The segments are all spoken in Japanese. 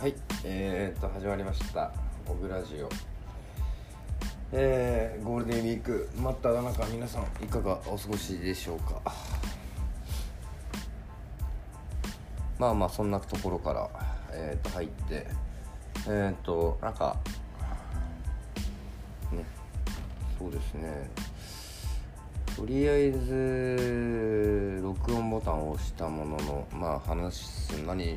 はい、えー、っと始まりました「オグラジオ」えー、ゴールデンウィーク。真っただ中皆さんいかがお過ごしでしょうか？まあまあそんなところから、えー、っと入って。えー、っとなんかねそうですね。とりあえず録音ボタンを押したもののまあ話す何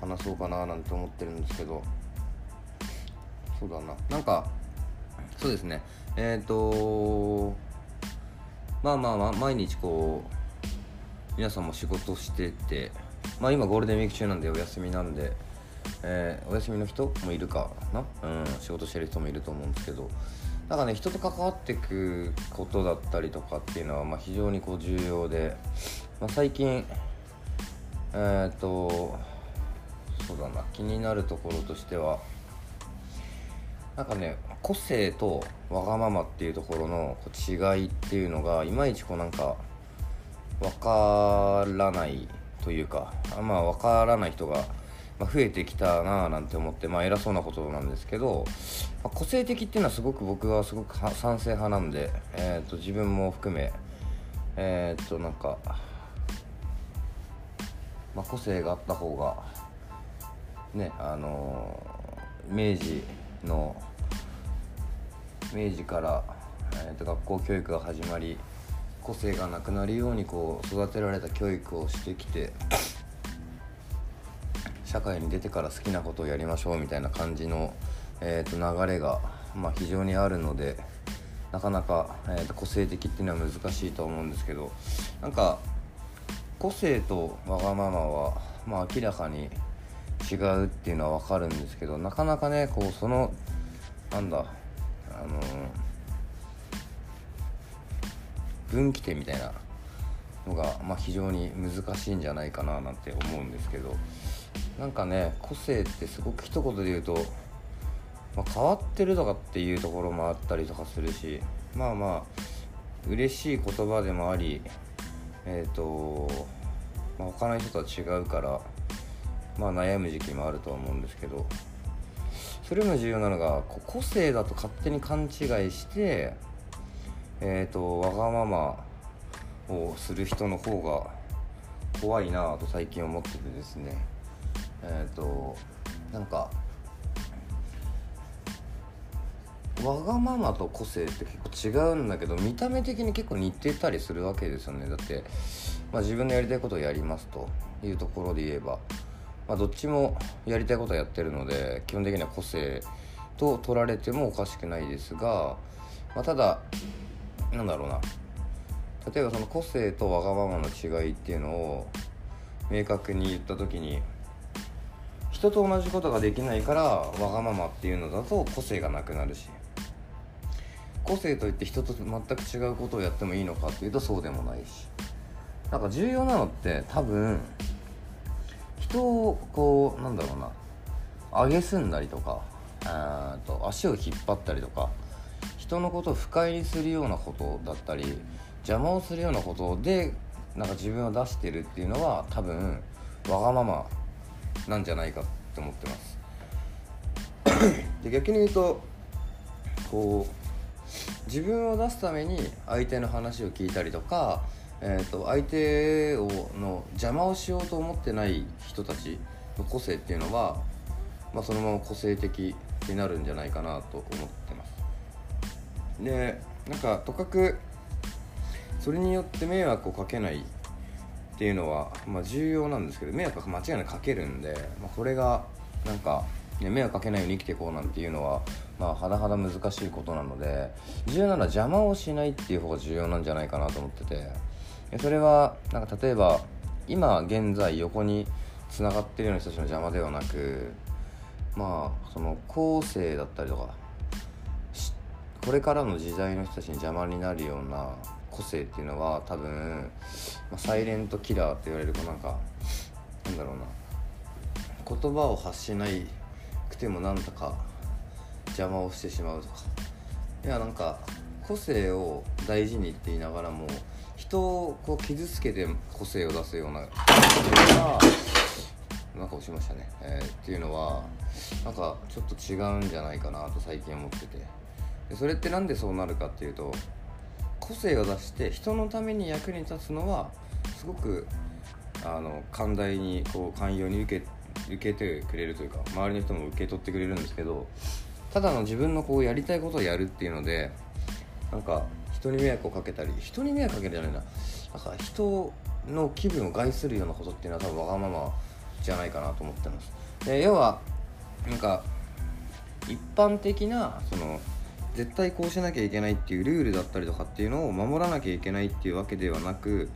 話そうかななんて思ってるんですけど。そうだな。なんかそうですね。えっ、ー、とまあまあまあ毎日こう皆さんも仕事しててまあ今ゴールデンウィーク中なんでお休みなんで、えー、お休みの人もいるかな？うん仕事してる人もいると思うんですけど。なんかね人と関わっていくことだったりとかっていうのはまあ非常にこう重要で、まあ、最近えっ、ー、とそうだな。気になるところとしてはなんかね個性とわがままっていうところの違いっていうのがいまいちこうなんかわからないというかまあわからない人が増えてきたなぁなんて思ってまあ偉そうなことなんですけど、まあ、個性的っていうのはすごく僕はすごく賛成派なんで、えー、と自分も含めえっ、となんか、まあ、個性があった方がねあの明治の明治から、えー、と学校教育が始まり個性がなくなるようにこう育てられた教育をしてきて社会に出てから好きなことをやりましょうみたいな感じの、えー、と流れが、まあ、非常にあるのでなかなか、えー、と個性的っていうのは難しいと思うんですけどなんか個性とわがままは、まあ、明らかに違うっていうのは分かるんですけどなかなかねこうそのなんだあの分岐点みたいなのが、まあ、非常に難しいんじゃないかななんて思うんですけどなんかね個性ってすごく一言で言うと、まあ、変わってるとかっていうところもあったりとかするしまあまあ嬉しい言葉でもありえっ、ー、と、まあ、他の人とは違うからまあ悩む時期もあるとは思うんですけどそれよりも重要なのが個性だと勝手に勘違いしてえっ、ー、とわがままをする人の方が怖いなと最近思っててですね。えっ、ー、となんかわがままと個性って結構違うんだけど見た目的に結構似てたりするわけですよね。だって、まあ、自分のやりたいことをやりますというところで言えばまあ、どっちもやりたいことはやってるので基本的には個性と取られてもおかしくないですが、まあ、ただなんだろうな。例えばその個性とわがままの違いっていうのを明確に言った時に人と同じことができないからわがままっていうのだと個性がなくなるし個性といって人と全く違うことをやってもいいのかっていうとそうでもないし。なんか重要なのって多分人をこうなんだろうな上げすんだりとかと足を引っ張ったりとか人のことを不快にするようなことだったり邪魔をするようなことでなんか自分を出してるっていうのは多分わがままなんじゃないかって思ってます。で逆に言うとこう自分を出すために相手の話を聞いたりとかえーと、相手をの邪魔をしようと思ってない人たちの個性っていうのは、まあ、そのまま個性的になるんじゃないかなと思ってます。でなんかとかくそれによって迷惑をかけないっていうのは、まあ、重要なんですけど迷惑は間違いなくかけるんで、まあ、これがなんか、ね、迷惑かけないように生きていこうなんていうのはまあ、はだはだ難しいことなので重要なのは邪魔をしないっていう方が重要なんじゃないかなと思ってて。それはなんか例えば今現在横につながってるような人たちの邪魔ではなくまあその後世だったりとかこれからの時代の人たちに邪魔になるような個性っていうのは多分、まあ、サイレントキラーって言われるとなんかなんだろうな言葉を発しないくてもなんとか邪魔をしてしまうとか。いやなんか個性を大事にって言いながらも人をこう傷つけて個性を出すようながな顔しましたね、えー、っていうのはなんかちょっと違うんじゃないかなと最近思ってて。でそれって何でそうなるかっていうと個性を出して人のために役に立つのはすごくあの寛大にこう寛容に受け受けてくれるというか周りの人も受け取ってくれるんですけどただの自分のこうやりたいことをやるっていうのでなんか人に迷惑をかけたり人に迷惑かけるじゃないな。なんか人の気分を害するようなことっていうのは多分わがままじゃないかなと思ってます。で要はなんか一般的なその絶対こうしなきゃいけないっていうルールだったりとかっていうのを守らなきゃいけないっていうわけではなく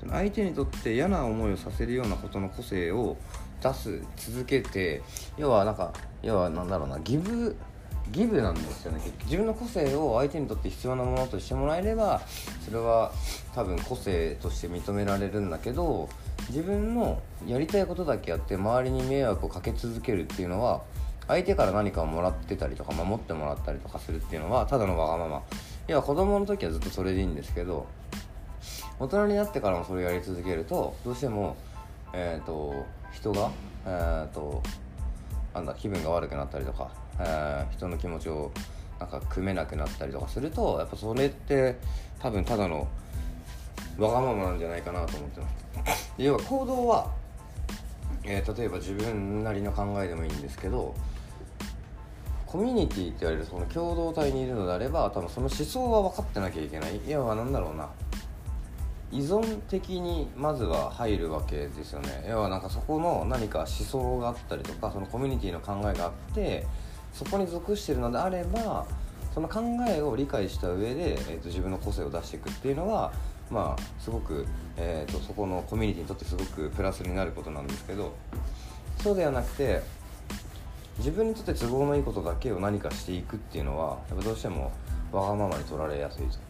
その相手にとって嫌な思いをさせるようなことの個性を出す続けて要はなんか要はなんだろうなギブギブなんですよね自分の個性を相手にとって必要なものとしてもらえればそれは多分個性として認められるんだけど自分のやりたいことだけやって周りに迷惑をかけ続けるっていうのは相手から何かをもらってたりとか守ってもらったりとかするっていうのはただのわがまま。要は子供の時はずっとそれでいいんですけど大人になってからもそれをやり続けるとどうしてもえっ、ー、と人がえっ、ー、となんだ気分が悪くなったりとか、えー、人の気持ちをなんか組めなくなったりとかするとやっぱそれって多分ただのわがままなんじゃないかなと思ってます。要は行動は、えー、例えば自分なりの考えでもいいんですけどコミュニティって言われるその共同体にいるのであれば多分その思想は分かってなきゃいけない。要は何だろうな。依存的にまずは入るわけですよね要はなんかそこの何か思想があったりとかそのコミュニティの考えがあってそこに属してるのであればその考えを理解した上で、えーと、自分の個性を出していくっていうのはまあすごく、えーと、そこのコミュニティにとってすごくプラスになることなんですけどそうではなくて自分にとって都合のいいことだけを何かしていくっていうのはやっぱどうしてもわがままに取られやすいと。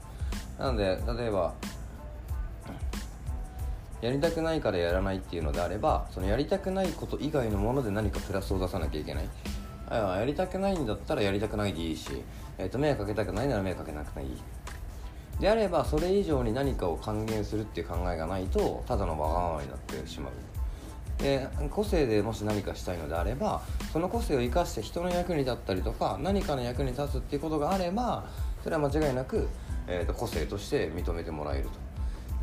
なので例えばやりたくないからやらないっていうのであればそのやりたくないこと以外のもので何かプラスを出さなきゃいけない。やりたくないんだったらやりたくないでいいし、えー、と迷惑かけたくないなら迷惑かけなくていい。であればそれ以上に何かを還元するっていう考えがないとただのわがままになってしまう。で個性でもし何かしたいのであればその個性を生かして人の役に立ったりとか何かの役に立つっていうことがあればそれは間違いなく、えー、と個性として認めてもらえると。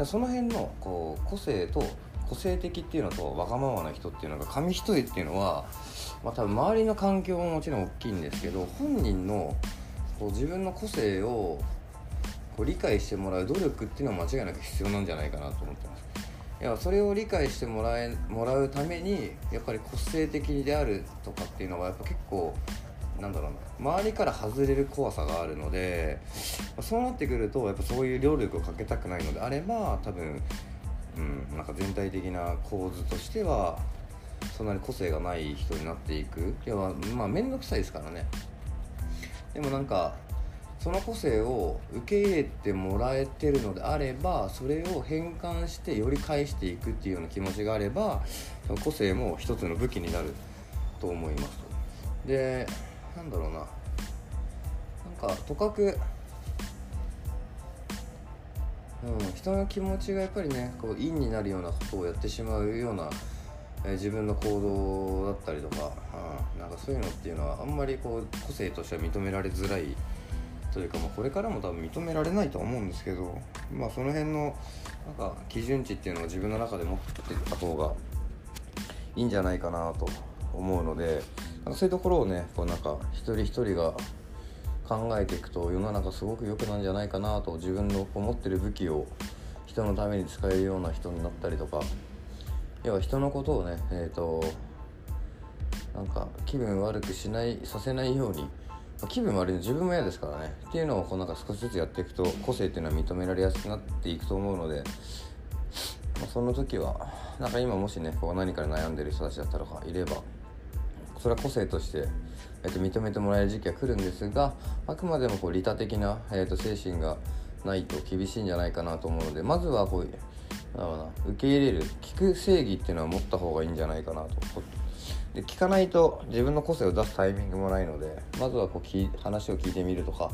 その辺のこう個性と個性的っていうのとわがままな人っていうのが紙一重っていうのは、まあ、多分周りの環境ももちろん大きいんですけど本人のこう自分の個性をこう理解してもらう努力っていうのは間違いなく必要なんじゃないかなと思ってます。いやそれを理解してもらえもらうためにやっぱり個性的であるとかっていうのはやっぱ結構なんだろうな。周りから外れる怖さがあるのでそうなってくるとやっぱそういう労力をかけたくないのであれば多分、うん、なんか全体的な構図としてはそんなに個性がない人になっていく。要はまあ面倒くさいですからね。でもなんかその個性を受け入れてもらえてるのであればそれを変換してより返していくっていうような気持ちがあれば個性も一つの武器になると思います。でなんだろうな。なんかとかくうん、人の気持ちがやっぱりねこう陰になるようなことをやってしまうような、えー、自分の行動だったりとか、うん、なんかそういうのっていうのはあんまりこう個性としては認められづらいというか、まあ、これからも多分認められないとは思うんですけど、まあ、その辺のなんか基準値っていうのを自分の中で持ってた方がいいんじゃないかなと思うのでなん。かそういうところをねこうなんか一人一人が考えていくと世の中すごく良くなんじゃないかなと自分の持ってる武器を人のために使えるような人になったりとか要は人のことをねえっ、ー、となんか気分悪くしないさせないように気分悪いの自分も嫌ですからね。っていうのをこうなんか少しずつやっていくと個性っていうのは認められやすくなっていくと思うので、まあ、その時はなんか今もしねこう何かで悩んでる人たちだったらいればそれは個性として、えー、と認めてもらえる時期は来るんですがあくまでもこう利他的な、えー、と精神がないと厳しいんじゃないかなと思うのでまずはこうなな受け入れる聞く正義っていうのは持った方がいいんじゃないかなと。で聞かないと自分の個性を出すタイミングもないのでまずはこうき話を聞いてみるとか、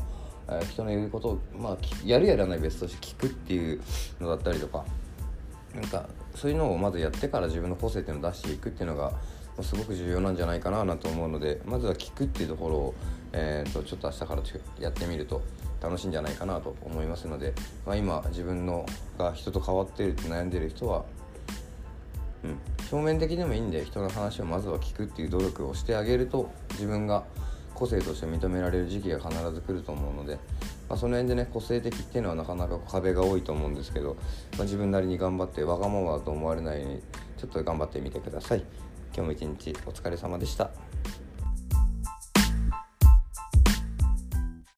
えー、人の言うことを、まあ、やるやらない別として聞くっていうのだったりとかなんかそういうのをまずやってから自分の個性っていうのを出していくっていうのがすごく重要なんじゃないかなと思うのでまずは聞くっていうところを、えーと、ちょっと明日からやってみると楽しいんじゃないかなと思いますので、まあ、今自分のが人と変わっていると悩んでる人は、うん、表面的でもいいんで人の話をまずは聞くっていう努力をしてあげると自分が個性として認められる時期が必ず来ると思うので、まあ、その辺でね個性的っていうのはなかなか壁が多いと思うんですけど、まあ、自分なりに頑張ってわがままだと思われないようにちょっと頑張ってみてください。今日も一日お疲れ様でした。